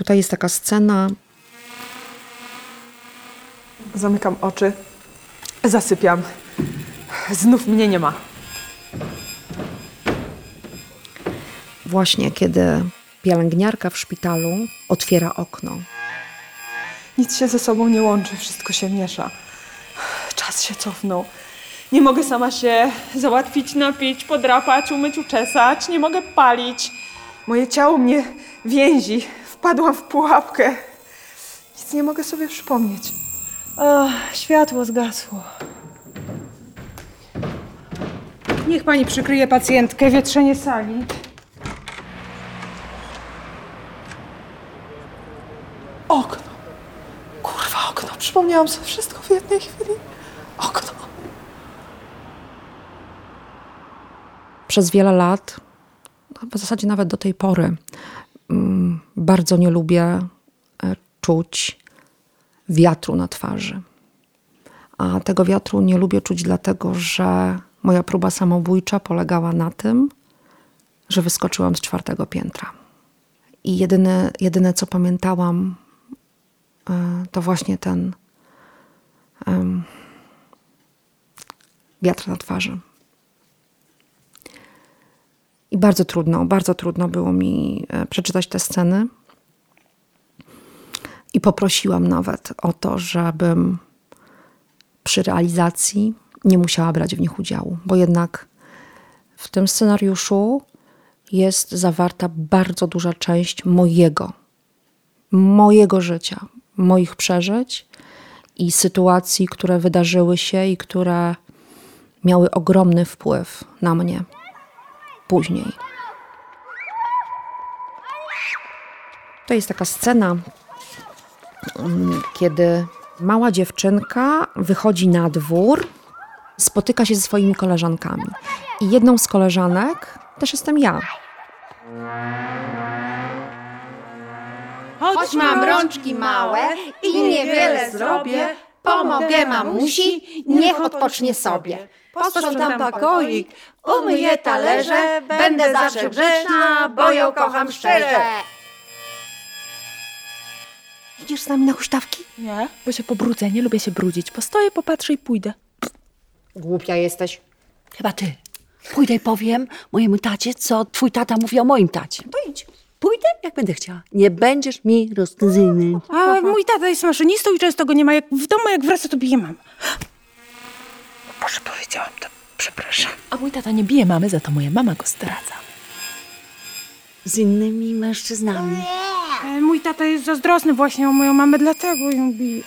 tutaj jest taka scena. Zamykam oczy, zasypiam. Znów mnie nie ma. Właśnie kiedy pielęgniarka w szpitalu otwiera okno. Nic się ze sobą nie łączy, wszystko się miesza. Czas się cofnął. Nie mogę sama się załatwić, napić, podrapać, umyć, uczesać. Nie mogę palić. Moje ciało mnie więzi. Wpadłam w pułapkę. Nic nie mogę sobie przypomnieć. Ach, światło zgasło. Niech pani przykryje pacjentkę, wietrzenie sali. Okno. Kurwa, okno. Przypomniałam sobie wszystko w jednej chwili. Okno. Przez wiele lat, no w zasadzie nawet do tej pory, bardzo nie lubię e, czuć wiatru na twarzy. A tego wiatru nie lubię czuć dlatego, że moja próba samobójcza polegała na tym, że wyskoczyłam z czwartego piętra. I jedyne, jedyne co pamiętałam, e, to właśnie ten em, wiatr na twarzy. I bardzo trudno, bardzo trudno było mi e, przeczytać te sceny. I poprosiłam nawet o to, żebym przy realizacji nie musiała brać w nich udziału, bo jednak w tym scenariuszu jest zawarta bardzo duża część mojego, mojego życia, moich przeżyć i sytuacji, które wydarzyły się i które miały ogromny wpływ na mnie później. To jest taka scena, mm, kiedy mała dziewczynka wychodzi na dwór, spotyka się ze swoimi koleżankami. I jedną z koleżanek też jestem ja. Choć mam rączki małe i niewiele zrobię, pomogę mamusi, niech odpocznie sobie. Posprzątam pokoik, umyję talerze, będę zawsze grzeczna, bo ją kocham szczerze. Idziesz z nami na huśtawki? Nie, bo się pobrudzę, nie lubię się brudzić. Postoję, popatrzę i pójdę. Głupia jesteś. Chyba ty. Pójdę i powiem mojemu tacie, co twój tata mówi o moim tacie. To idź. Pójdę, jak będę chciała. Nie będziesz mi rozkazywać. A mój tata jest maszynistą i często go nie ma. Jak w domu, jak wraca, to bije mam. Boże, powiedziałam to. Przepraszam. A mój tata nie bije mamy, za to moja mama go zdradza. Z innymi mężczyznami. E, Mój tata jest zazdrosny właśnie o moją mamę, dlatego ją bije.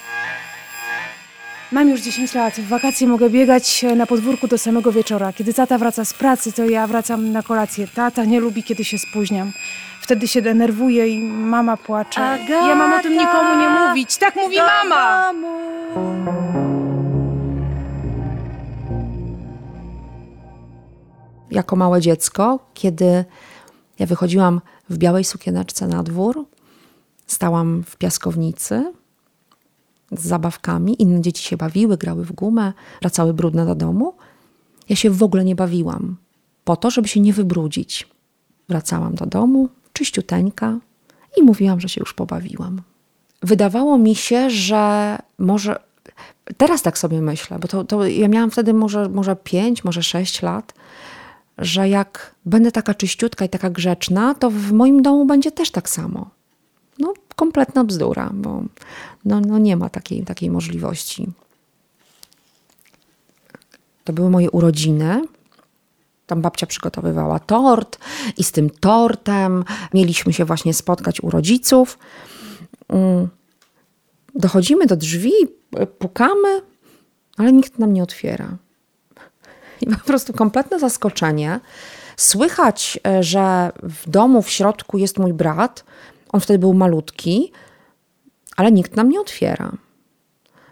Mam już 10 lat. W wakacje mogę biegać e, na podwórku do samego wieczora. Kiedy tata wraca z pracy, to ja wracam na kolację. Tata nie lubi, kiedy się spóźniam. Wtedy się denerwuje i mama płacze. Ja mam o tym nikomu nie mówić. Tak mówi mama! Jako małe dziecko, kiedy ja wychodziłam w białej sukieneczce na dwór, stałam w piaskownicy z zabawkami, inne dzieci się bawiły, grały w gumę, wracały brudne do domu. Ja się w ogóle nie bawiłam, po to, żeby się nie wybrudzić. Wracałam do domu, czyściuteńka i mówiłam, że się już pobawiłam. Wydawało mi się, że może. Teraz tak sobie myślę, bo to, to ja miałam wtedy może, może 5, może 6 lat, że jak będę taka czyściutka i taka grzeczna, to w moim domu będzie też tak samo. No, kompletna bzdura, bo no, no nie ma takiej, takiej możliwości. To były moje urodziny. Tam babcia przygotowywała tort i z tym tortem mieliśmy się właśnie spotkać u rodziców. Mm. Dochodzimy do drzwi, pukamy, ale nikt nam nie otwiera. I po prostu kompletne zaskoczenie. Słychać, e, że w domu w środku jest mój brat. On wtedy był malutki, ale nikt nam nie otwiera.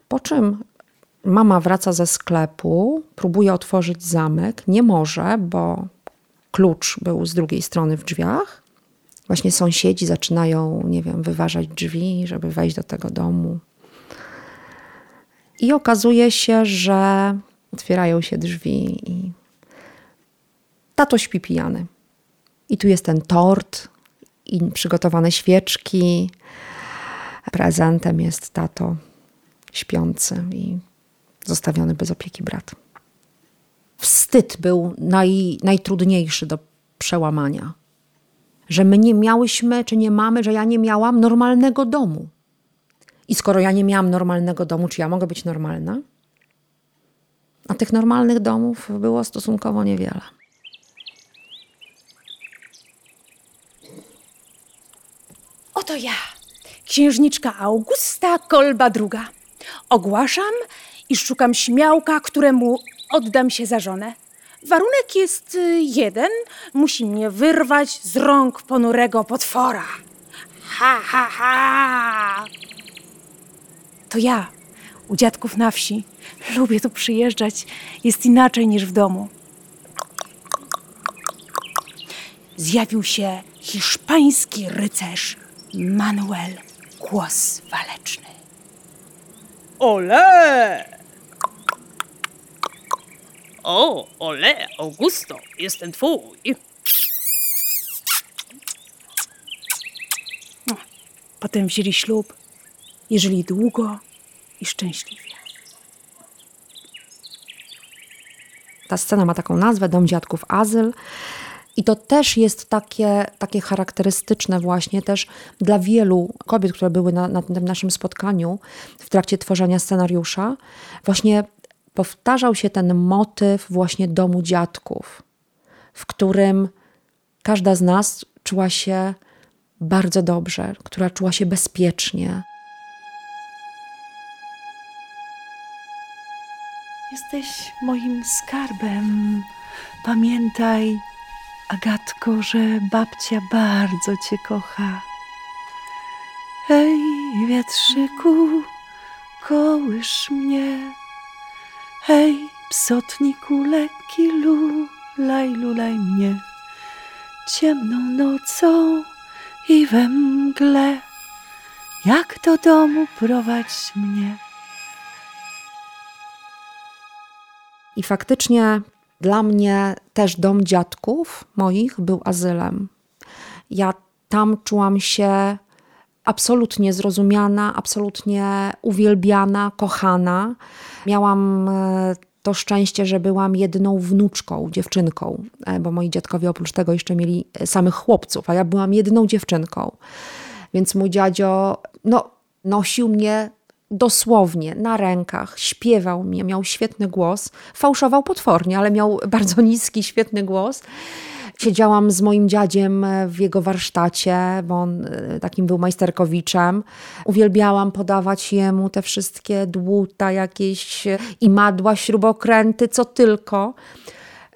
Po czym mama wraca ze sklepu, próbuje otworzyć zamek, nie może, bo klucz był z drugiej strony w drzwiach. Właśnie sąsiedzi zaczynają, nie wiem, wyważać drzwi, żeby wejść do tego domu. I okazuje się, że otwierają się drzwi i tato śpi pijany. I tu jest ten tort i przygotowane świeczki. Prezentem jest tato śpiący i zostawiony bez opieki brat. Wstyd był naj, najtrudniejszy do przełamania. Że my nie miałyśmy, czy nie mamy, że ja nie miałam normalnego domu. I skoro ja nie miałam normalnego domu, czy ja mogę być normalna? A tych normalnych domów było stosunkowo niewiele. Oto ja, księżniczka Augusta Kolba II. Ogłaszam, iż szukam śmiałka, któremu oddam się za żonę. Warunek jest y, jeden: musi mnie wyrwać z rąk ponurego potwora. Ha, ha, ha! To ja, u dziadków na wsi. Lubię tu przyjeżdżać. Jest inaczej niż w domu. Zjawił się hiszpański rycerz Manuel Głos Waleczny. Ole! O, ole, Augusto, jestem twój. Potem wzięli ślub i żyli długo i szczęśliwie. Ta scena ma taką nazwę, Dom Dziadków Azyl. I to też jest takie, takie charakterystyczne właśnie też dla wielu kobiet, które były na, na tym naszym spotkaniu w trakcie tworzenia scenariusza. Właśnie powtarzał się ten motyw właśnie domu dziadków, w którym każda z nas czuła się bardzo dobrze, która czuła się bezpiecznie. Jesteś moim skarbem. Pamiętaj, Agatko, że babcia bardzo cię kocha. Hej, wietrzyku, kołysz mnie. Hej, psotniku lekki, lulaj, lulaj mnie. Ciemną nocą i we mgle, jak do domu prowadź mnie. I faktycznie dla mnie też dom dziadków moich był azylem. Ja tam czułam się absolutnie zrozumiana, absolutnie uwielbiana, kochana. Miałam e, to szczęście, że byłam jedną wnuczką, dziewczynką, e, bo moi dziadkowie oprócz tego jeszcze mieli samych chłopców, a ja byłam jedną dziewczynką. Więc mój dziadzio no, nosił mnie dosłownie na rękach, śpiewał mnie, miał świetny głos, fałszował potwornie, ale miał bardzo niski, świetny głos. Siedziałam z moim dziadziem w jego warsztacie, bo on e, takim był majsterkowiczem. Uwielbiałam podawać jemu te wszystkie dłuta jakieś i madła, śrubokręty, co tylko.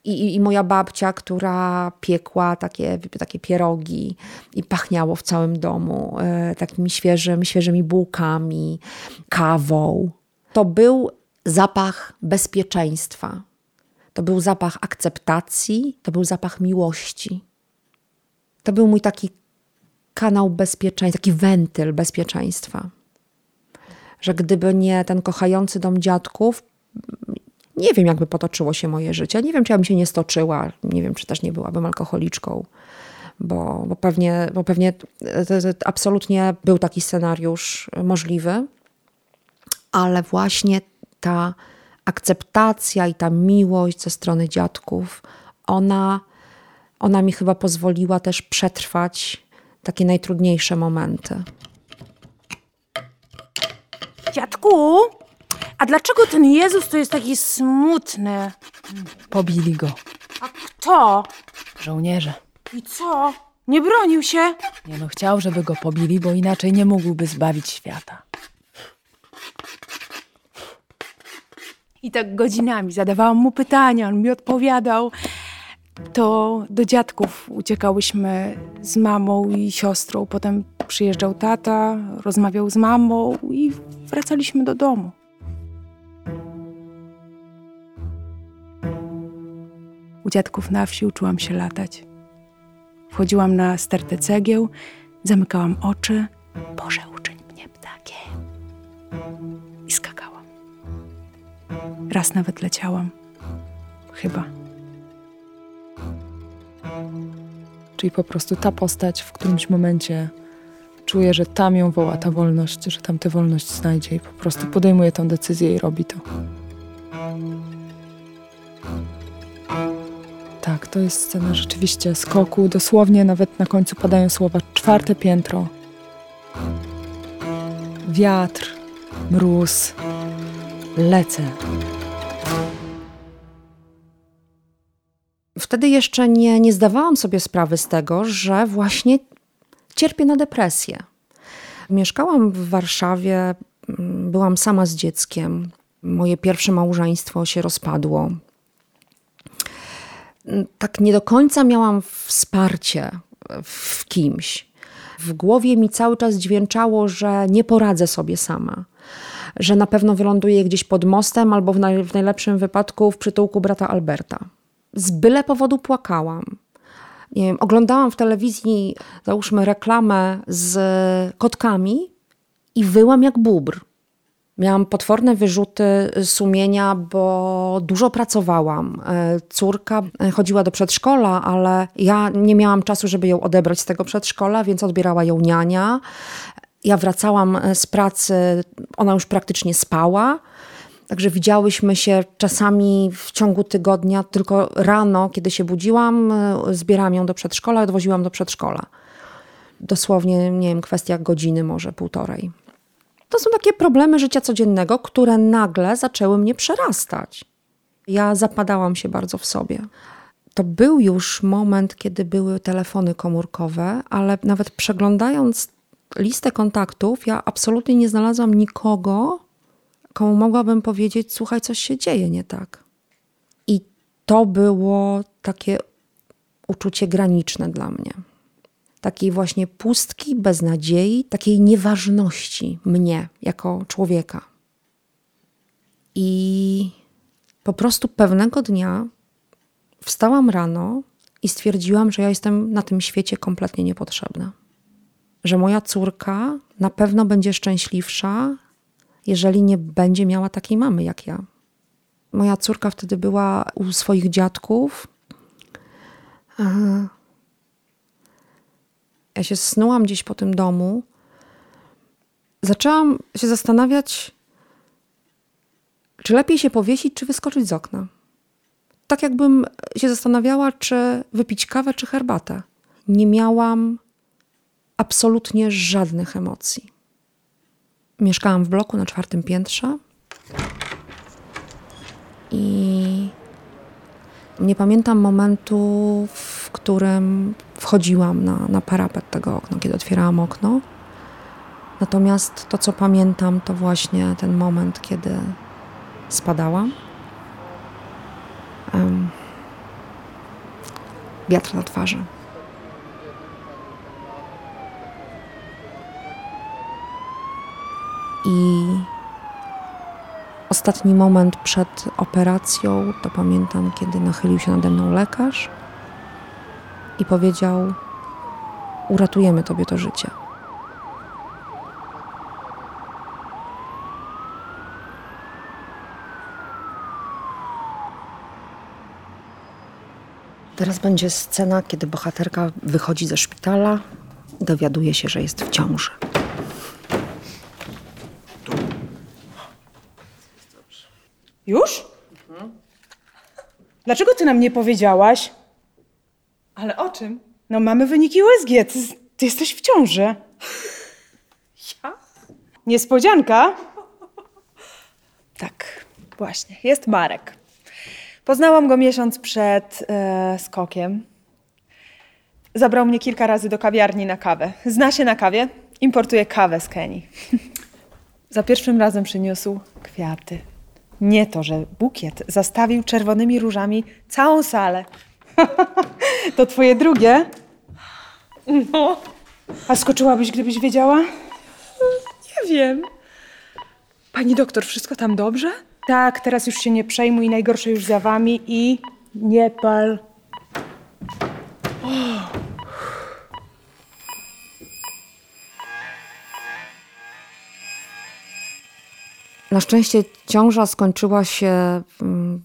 I, i, moja babcia, która piekła takie, takie pierogi i pachniało w całym domu e, takimi świeżymi, świeżymi bułkami, kawą. To był zapach bezpieczeństwa. To był zapach akceptacji, to był zapach miłości. To był mój taki kanał bezpieczeństwa, taki wentyl bezpieczeństwa. Że gdyby nie ten kochający dom dziadków, nie wiem, jakby potoczyło się moje życie. Nie wiem, czy ja bym się nie stoczyła. Nie wiem, czy też nie byłabym alkoholiczką. Bo, bo pewnie, bo pewnie to, to absolutnie był taki scenariusz możliwy, ale właśnie ta akceptacja i ta miłość ze strony dziadków, ona, ona mi chyba pozwoliła też przetrwać takie najtrudniejsze momenty. Dziadku, a dlaczego ten Jezus to jest taki smutny? Pobili go. A kto? Żołnierze. I co? Nie bronił się? Nie no, chciał, żeby go pobili, bo inaczej nie mógłby zbawić świata. I tak godzinami zadawałam mu pytania, on mi odpowiadał. To do dziadków uciekałyśmy z mamą i siostrą. Potem przyjeżdżał tata, rozmawiał z mamą i wracaliśmy do domu. U dziadków na wsi uczyłam się latać. Wchodziłam na stertę cegieł, zamykałam oczy. Boże, uczyń mnie ptakiem. Raz nawet leciałam. Chyba. Czyli po prostu ta postać w którymś momencie czuje, że tam ją woła ta wolność, że tam tę wolność znajdzie i po prostu podejmuje tą decyzję i robi to. Tak, to jest scena rzeczywiście skoku. Dosłownie nawet na końcu padają słowa czwarte piętro. Wiatr, mróz, lecę. Wtedy jeszcze nie, nie zdawałam sobie sprawy z tego, że właśnie cierpię na depresję. Mieszkałam w Warszawie, mm, byłam sama z dzieckiem. Moje pierwsze małżeństwo się rozpadło. Tak nie do końca miałam wsparcie w kimś. W głowie mi cały czas dźwięczało, że nie poradzę sobie sama. Że na pewno wyląduję gdzieś pod mostem albo w, naj, w najlepszym wypadku w przytułku brata Alberta. Z byle powodu płakałam nie wiem, oglądałam w telewizji, załóżmy, reklamę z kotkami i wyłam jak bóbr. Miałam potworne wyrzuty sumienia, bo dużo pracowałam. E, Córka e, chodziła do przedszkola, ale ja nie miałam czasu, żeby ją odebrać z tego przedszkola, więc odbierała ją niania. Ja wracałam e, z pracy, ona już praktycznie spała. Także widziałyśmy się czasami w ciągu tygodnia, tylko rano, kiedy się budziłam, e, zbierałam ją do przedszkola, odwoziłam do przedszkola. Dosłownie, nie wiem, kwestia godziny, może półtorej. To są takie problemy życia codziennego, które nagle zaczęły mnie przerastać. Ja zapadałam się bardzo w sobie. To był już moment, kiedy były telefony komórkowe, ale nawet przeglądając listę kontaktów, ja absolutnie nie znalazłam nikogo, komu mogłabym powiedzieć: Słuchaj, coś się dzieje nie tak. I to było takie uczucie graniczne dla mnie. Takiej właśnie pustki, beznadziei, takiej nieważności mnie jako człowieka. I po prostu pewnego dnia wstałam rano i stwierdziłam, że ja jestem na tym świecie kompletnie niepotrzebna. Że moja córka na pewno będzie szczęśliwsza, jeżeli nie będzie miała takiej mamy jak ja. Moja córka wtedy była u swoich dziadków. Ja się snułam gdzieś po tym domu. Zaczęłam się zastanawiać, czy lepiej się powiesić, czy wyskoczyć z okna. Tak jakbym się zastanawiała, czy wypić kawę, czy herbatę. Nie miałam absolutnie żadnych emocji. Mieszkałam w bloku na czwartym piętrze i nie pamiętam momentu, w którym wchodziłam na, na parapet tego okna, kiedy otwierałam okno. Natomiast to, co pamiętam, to właśnie ten moment, kiedy spadałam. Um, wiatr na twarzy. I ostatni moment przed operacją to pamiętam, kiedy nachylił się nade mną lekarz i powiedział: Uratujemy tobie to życie. Teraz będzie scena, kiedy bohaterka wychodzi ze szpitala dowiaduje się, że jest w ciąży. Już? Dlaczego ty nam nie powiedziałaś? Ale o czym? No mamy wyniki USG, ty, ty jesteś w ciąży. Ja? Niespodzianka? Tak, właśnie. Jest Marek. Poznałam go miesiąc przed e, skokiem. Zabrał mnie kilka razy do kawiarni na kawę. Zna się na kawie, importuje kawę z Kenii. Za pierwszym razem przyniósł kwiaty. Nie to, że bukiet zastawił czerwonymi różami całą salę. To twoje drugie? No, A skoczyłabyś, gdybyś wiedziała? nie wiem. Pani doktor, wszystko tam dobrze? Tak, teraz już się nie przejmuj, najgorsze już za wami i nie pal. Na szczęście ciąża skończyła się mm,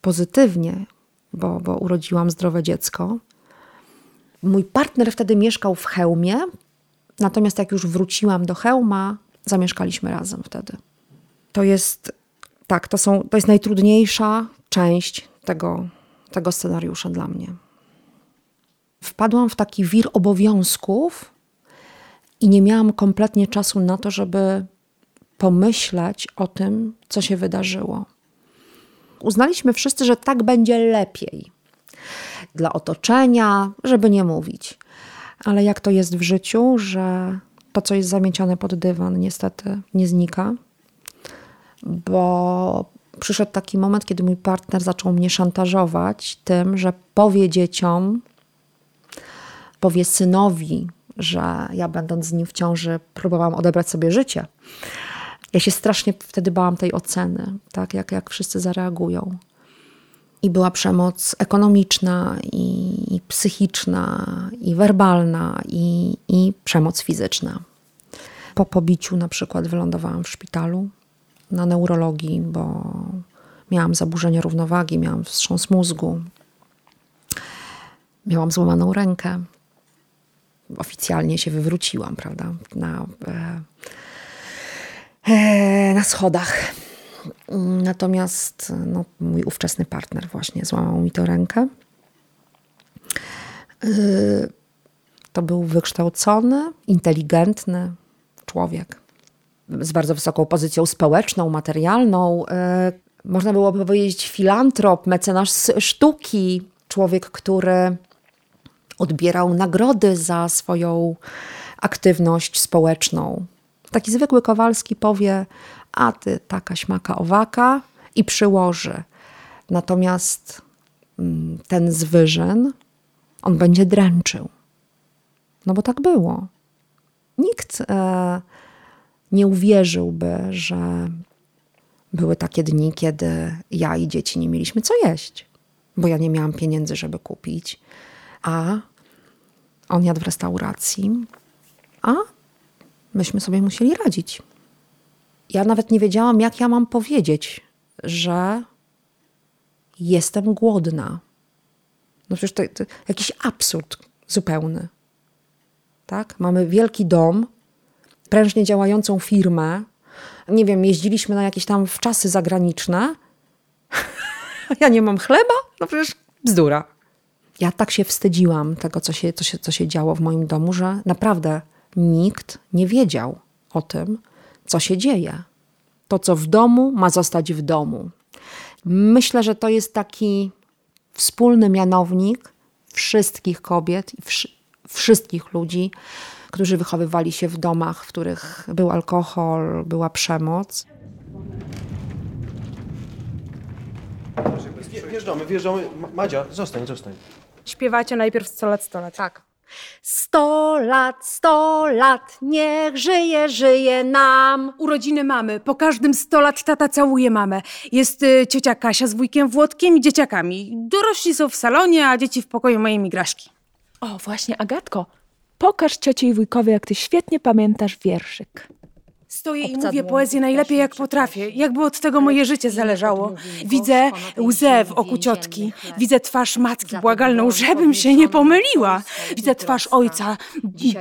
pozytywnie, bo, bo urodziłam zdrowe dziecko. Mój partner wtedy mieszkał w Chełmie, natomiast jak już wróciłam do Chełma, zamieszkaliśmy razem wtedy. To jest, tak, to, są, to jest najtrudniejsza część tego, tego scenariusza dla mnie. Wpadłam w taki wir obowiązków i nie miałam kompletnie czasu na to, żeby pomyśleć o tym, co się wydarzyło. Uznaliśmy wszyscy, że tak będzie lepiej dla otoczenia, żeby nie mówić. Ale jak to jest w życiu, że to, co jest zamiecione pod dywan, niestety nie znika, bo przyszedł taki moment, kiedy mój partner zaczął mnie szantażować tym, że powie dzieciom, powie synowi, że ja będąc z nim w ciąży próbowałam odebrać sobie życie. Ja się strasznie wtedy bałam tej oceny, tak, jak, jak wszyscy zareagują. I była przemoc ekonomiczna, i, i psychiczna, i werbalna, i, i przemoc fizyczna. Po pobiciu na przykład wylądowałam w szpitalu na neurologii, bo miałam zaburzenie równowagi, miałam wstrząs mózgu, miałam złamaną rękę. Oficjalnie się wywróciłam, prawda, na, e, na schodach. Natomiast no, mój ówczesny partner właśnie złamał mi tę rękę. E, to był wykształcony, inteligentny człowiek z bardzo wysoką pozycją społeczną, materialną. E, można byłoby powiedzieć filantrop, mecenas sztuki, człowiek, który odbierał nagrody za swoją aktywność społeczną. Taki zwykły Kowalski powie, a ty taka śmaka owaka i przyłoży. Natomiast mm, ten zwyżyn, on będzie dręczył. No bo tak było. Nikt e, nie uwierzyłby, że były takie dni, kiedy ja i dzieci nie mieliśmy co jeść, bo ja nie miałam pieniędzy, żeby kupić, a on jadł w restauracji, a myśmy sobie musieli radzić. Ja nawet nie wiedziałam, jak ja mam powiedzieć, że jestem głodna. No przecież to, to jakiś absurd zupełny. Tak? Mamy wielki dom, prężnie działającą firmę. Nie wiem, jeździliśmy na jakieś tam wczasy zagraniczne. ja nie mam chleba? No przecież bzdura. Ja tak się wstydziłam tego, co się, co, się, co się działo w moim domu, że naprawdę nikt nie wiedział o tym, co się dzieje. To, co w domu, ma zostać w domu. Myślę, że to jest taki wspólny mianownik wszystkich kobiet i wszystkich ludzi, którzy wychowywali się w domach, w których był alkohol, była przemoc. Wjeżdżamy, wjeżdżamy. Madzia, zostań, zostań. Śpiewacie najpierw 100 lat, 100 lat. Tak. Sto lat, sto lat, niech żyje, żyje nam. Urodziny mamy. Po każdym 100 lat tata całuje mamę. Jest y, ciocia Kasia z wujkiem Włodkiem i dzieciakami. Dorośli są w salonie, a dzieci w pokoju mojej migraszki. O, właśnie, Agatko, pokaż cioci i wujkowi, jak ty świetnie pamiętasz wierszyk. Stoję i mówię poezję najlepiej jak potrafię, jakby od tego moje życie zależało. Widzę łzę w oku ciotki, widzę twarz matki błagalną, żebym się nie pomyliła. Widzę twarz ojca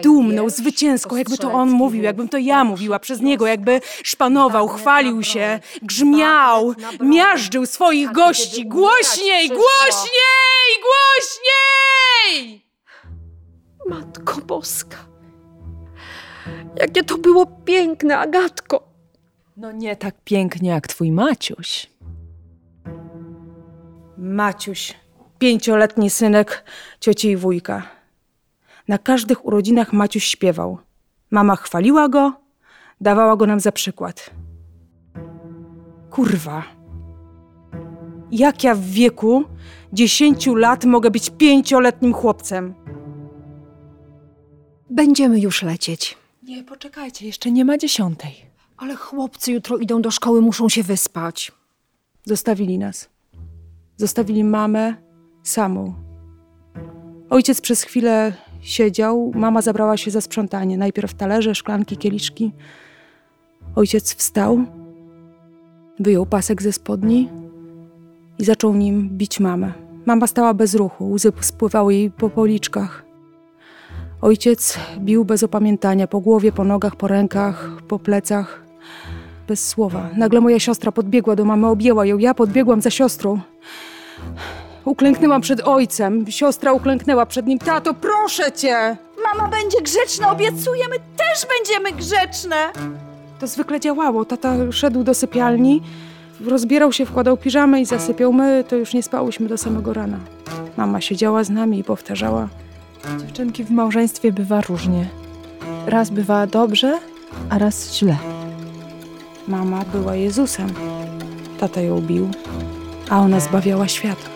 dumną, zwycięską, jakby to on mówił, jakbym to ja mówiła przez niego, jakby szpanował, chwalił się, grzmiał, miażdżył swoich gości. Głośniej, głośniej, głośniej! Matko Boska. Jakie to było piękne, Agatko. No nie tak pięknie jak twój Maciuś. Maciuś, pięcioletni synek cioci i wujka. Na każdych urodzinach Maciuś śpiewał. Mama chwaliła go, dawała go nam za przykład. Kurwa. Jak ja w wieku dziesięciu lat mogę być pięcioletnim chłopcem? Będziemy już lecieć. Nie, poczekajcie, jeszcze nie ma dziesiątej. Ale chłopcy jutro idą do szkoły, muszą się wyspać. Zostawili nas. Zostawili mamę samą. Ojciec przez chwilę siedział, mama zabrała się za sprzątanie. Najpierw talerze, szklanki, kieliszki. Ojciec wstał, wyjął pasek ze spodni i zaczął nim bić mamę. Mama stała bez ruchu, łzy spływały jej po policzkach. Ojciec bił bez opamiętania, po głowie, po nogach, po rękach, po plecach. Bez słowa. Nagle moja siostra podbiegła do mamy, objęła ją. Ja podbiegłam za siostrą. Uklęknęłam przed ojcem. Siostra uklęknęła przed nim. Tato, proszę cię! Mama będzie grzeczna, obiecuję, my też będziemy grzeczne. To zwykle działało. Tata szedł do sypialni, rozbierał się, wkładał piżamę i zasypiał. My to już nie spałyśmy do samego rana. Mama siedziała z nami i powtarzała. Dziewczynki w małżeństwie bywa różnie. Raz bywa dobrze, a raz źle. Mama była Jezusem. Tata ją bił, a ona zbawiała świat.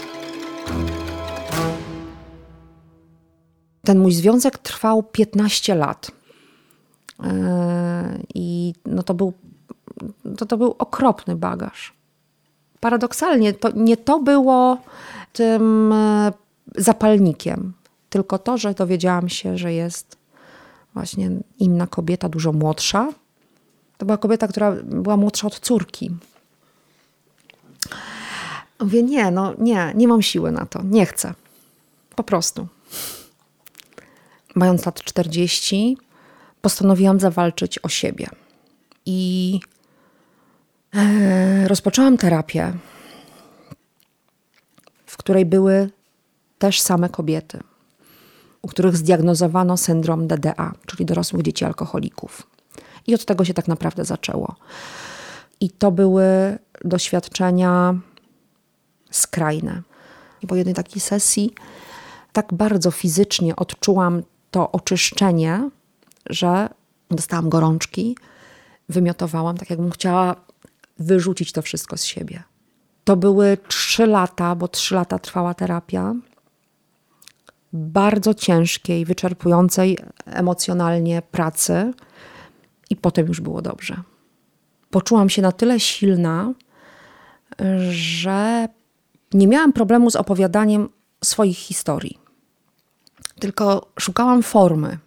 Ten mój związek trwał 15 lat. Yy, I no to, był, to, to był okropny bagaż. Paradoksalnie, to nie to było tym e, zapalnikiem, tylko to, że dowiedziałam się, że jest właśnie inna kobieta, dużo młodsza. To była kobieta, która była młodsza od córki. Mówię, nie, no nie, nie mam siły na to, nie chcę. Po prostu. Mając lat 40, postanowiłam zawalczyć o siebie. I e, rozpoczęłam terapię, w której były też same kobiety, u których zdiagnozowano syndrom DDA, czyli dorosłych dzieci alkoholików. I od tego się tak naprawdę zaczęło. I to były doświadczenia skrajne. Po jednej takiej sesji tak bardzo fizycznie odczułam to oczyszczenie, że dostałam gorączki, wymiotowałam, tak jakbym chciała wyrzucić to wszystko z siebie. To były trzy lata, bo trzy lata trwała terapia. Bardzo ciężkiej, wyczerpującej emocjonalnie pracy, i potem już było dobrze. Poczułam się na tyle silna, że nie miałam problemu z opowiadaniem swoich historii. Tylko szukałam formy,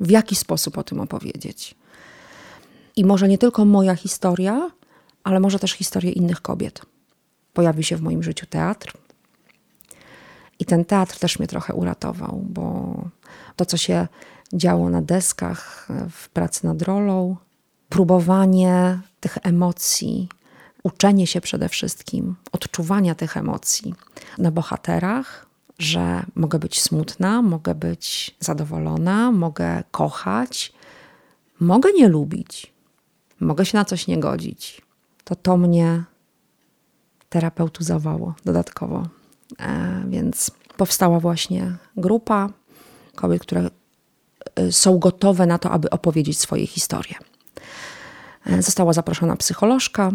w jaki sposób o tym opowiedzieć. I może nie tylko moja historia, ale może też historie innych kobiet. Pojawił się w moim życiu teatr. I ten teatr też mnie trochę uratował, bo to, co się działo na deskach, w pracy nad rolą, próbowanie tych emocji, uczenie się przede wszystkim, odczuwania tych emocji na bohaterach, że mogę być smutna, mogę być zadowolona, mogę kochać, mogę nie lubić, mogę się na coś nie godzić. To to mnie terapeutyzowało dodatkowo. E, więc powstała właśnie grupa kobiet, które e, są gotowe na to, aby opowiedzieć swoje historie. E, została zaproszona psycholożka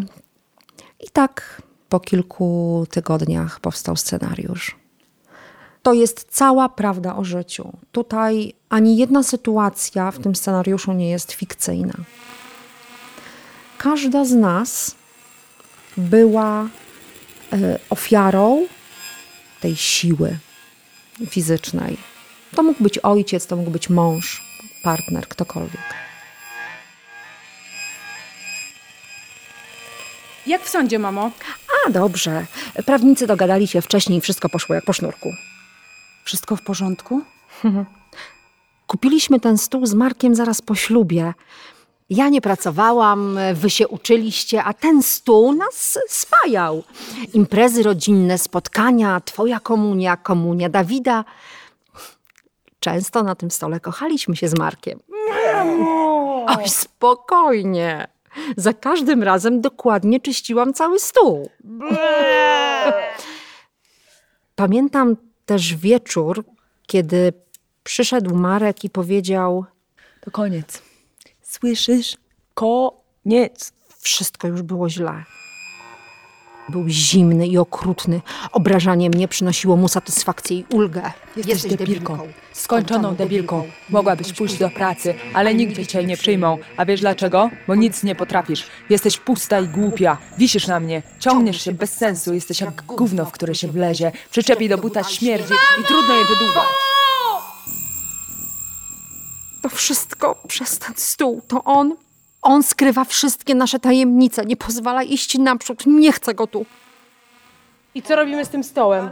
i tak po kilku tygodniach powstał scenariusz. To jest cała prawda o życiu. Tutaj ani jedna sytuacja w tym scenariuszu nie jest fikcyjna. Każda z nas była ofiarą tej siły fizycznej. To mógł być ojciec, to mógł być mąż, partner, ktokolwiek. Jak w sądzie, mamo? A dobrze. Prawnicy dogadali się wcześniej i wszystko poszło jak po sznurku. Wszystko w porządku? Kupiliśmy ten stół z Markiem zaraz po ślubie. Ja nie pracowałam, wy się uczyliście, a ten stół nas spajał. Imprezy rodzinne, spotkania, twoja komunia, komunia Dawida. Często na tym stole kochaliśmy się z Markiem. Oj, spokojnie. Za każdym razem dokładnie czyściłam cały stół. Pamiętam też wieczór, kiedy przyszedł Marek i powiedział: To koniec. Słyszysz? Koniec. Wszystko już było źle. Był zimny i okrutny. Obrażanie mnie przynosiło mu satysfakcję i ulgę. Jesteś, debilką. Skończoną debilką. Mogłabyś pójść do pracy, ale nigdzie cię nie przyjmą. A wiesz dlaczego? Bo nic nie potrafisz. Jesteś pusta i głupia. Wisisz na mnie. Ciągniesz się bez sensu. Jesteś jak gówno, w które się wlezie. Przyczepi do buta śmierdzi i trudno je wydłubać. To wszystko przez ten stół. To on. On skrywa wszystkie nasze tajemnice. Nie pozwala iść naprzód. Nie chcę go tu. I co robimy z tym stołem?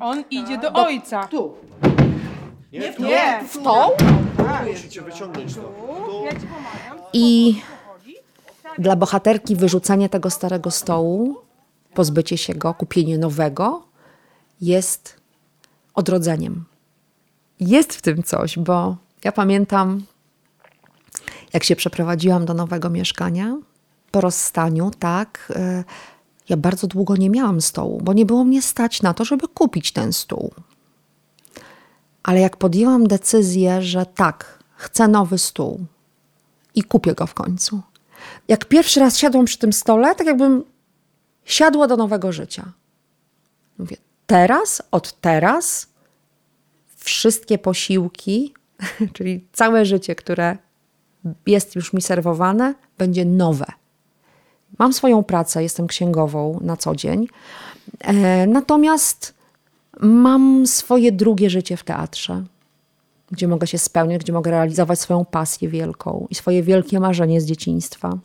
On idzie do ojca. Tu. Nie, w Nie, W tą? Musicie wyciągnąć to. I dla bohaterki wyrzucenie tego starego stołu, pozbycie się go, kupienie nowego jest odrodzeniem. Jest w tym coś, bo ja pamiętam, jak się przeprowadziłam do nowego mieszkania po rozstaniu, tak, y, ja bardzo długo nie miałam stołu, bo nie było mnie stać na to, żeby kupić ten stół. Ale jak podjęłam decyzję, że tak, chcę nowy stół i kupię go w końcu. Jak pierwszy raz siadłam przy tym stole, tak jakbym siadła do nowego życia. Mówię, teraz, od teraz, wszystkie posiłki, czyli całe życie, które jest już mi serwowane, będzie nowe. Mam swoją pracę, jestem księgową na co dzień. E, natomiast mam swoje drugie życie w teatrze, gdzie mogę się spełniać, gdzie mogę realizować swoją pasję wielką i swoje wielkie marzenie z dzieciństwa.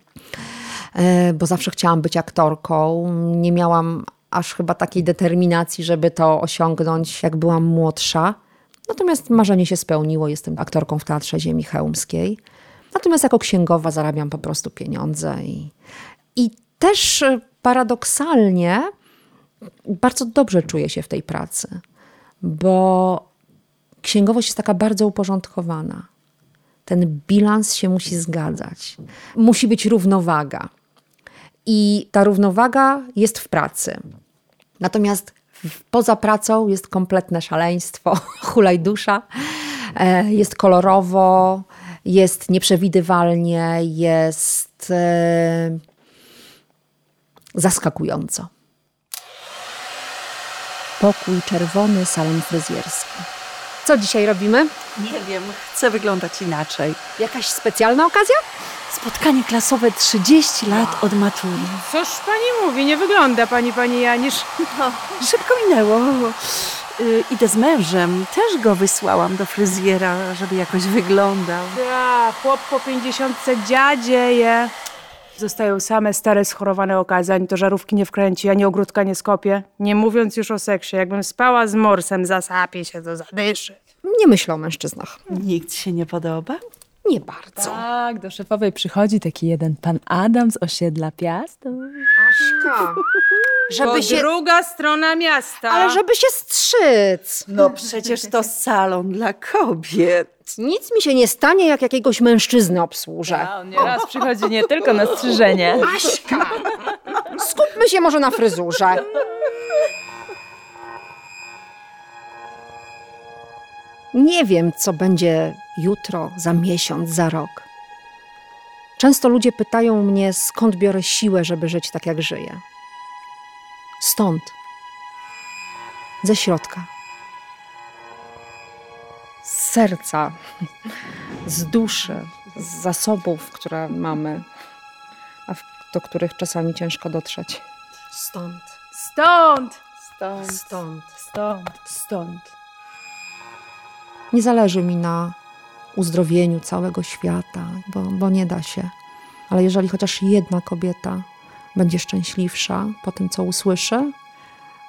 E, bo zawsze chciałam być aktorką. Nie miałam aż chyba takiej determinacji, żeby to osiągnąć, jak byłam młodsza. Natomiast marzenie się spełniło. Jestem aktorką w Teatrze Ziemi Chełmskiej. Natomiast jako księgowa zarabiam po prostu pieniądze. I, i też e, paradoksalnie bardzo dobrze czuję się w tej pracy, bo księgowość jest taka bardzo uporządkowana. Ten bilans się musi zgadzać. Musi być równowaga. I ta równowaga jest w pracy. Natomiast poza pracą jest kompletne szaleństwo, hulaj dusza. E, Jest kolorowo, jest nieprzewidywalnie, jest e, zaskakująco. Pokój czerwony, salon fryzjerski. Co dzisiaj robimy? Nie wiem, chcę wyglądać inaczej. Jakaś specjalna okazja? Spotkanie klasowe 30 lat od matury. Cóż pani mówi, nie wygląda pani, pani Janisz. Szybko minęło. Y, idę z mężem. Też go wysłałam do fryzjera, żeby jakoś wyglądał. Ja, chłop po pięćdziesiątce dziadzieje. Zostają same stare schorowane okazy, ani to żarówki nie wkręci, ani ogródka nie skopie. Nie mówiąc już o seksie, jakbym spała z morsem, zasapie się to zadyszy. Nie myślę o mężczyznach. Nikt się nie podoba? Nie bardzo. Tak, do szefowej przychodzi taki jeden pan Adam z osiedla Piastów. Aśka. To Żeby się, druga strona miasta. ale żeby się strzyc. No przecież to salon dla kobiet. Nic mi się nie stanie, jak jakiegoś mężczyznę obsłużę. A on nieraz przychodzi nie tylko na strzyżenie. Aśka! Skupmy się może na fryzurze. Nie wiem, co będzie jutro, za miesiąc, za rok. Często ludzie pytają mnie, skąd biorę siłę, żeby żyć tak, jak żyję. Stąd. Ze środka. Z serca, z duszy, z zasobów, które mamy, a do których czasami ciężko dotrzeć. Stąd. Stąd! Stąd. Stąd. Stąd, stąd. Nie zależy mi na uzdrowieniu całego świata, bo, bo nie da się. Ale jeżeli chociaż jedna kobieta będzie szczęśliwsza po tym, co usłyszy,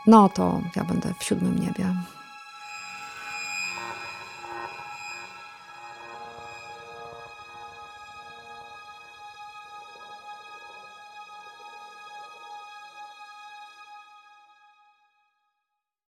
no to ja będę w siódmym niebie.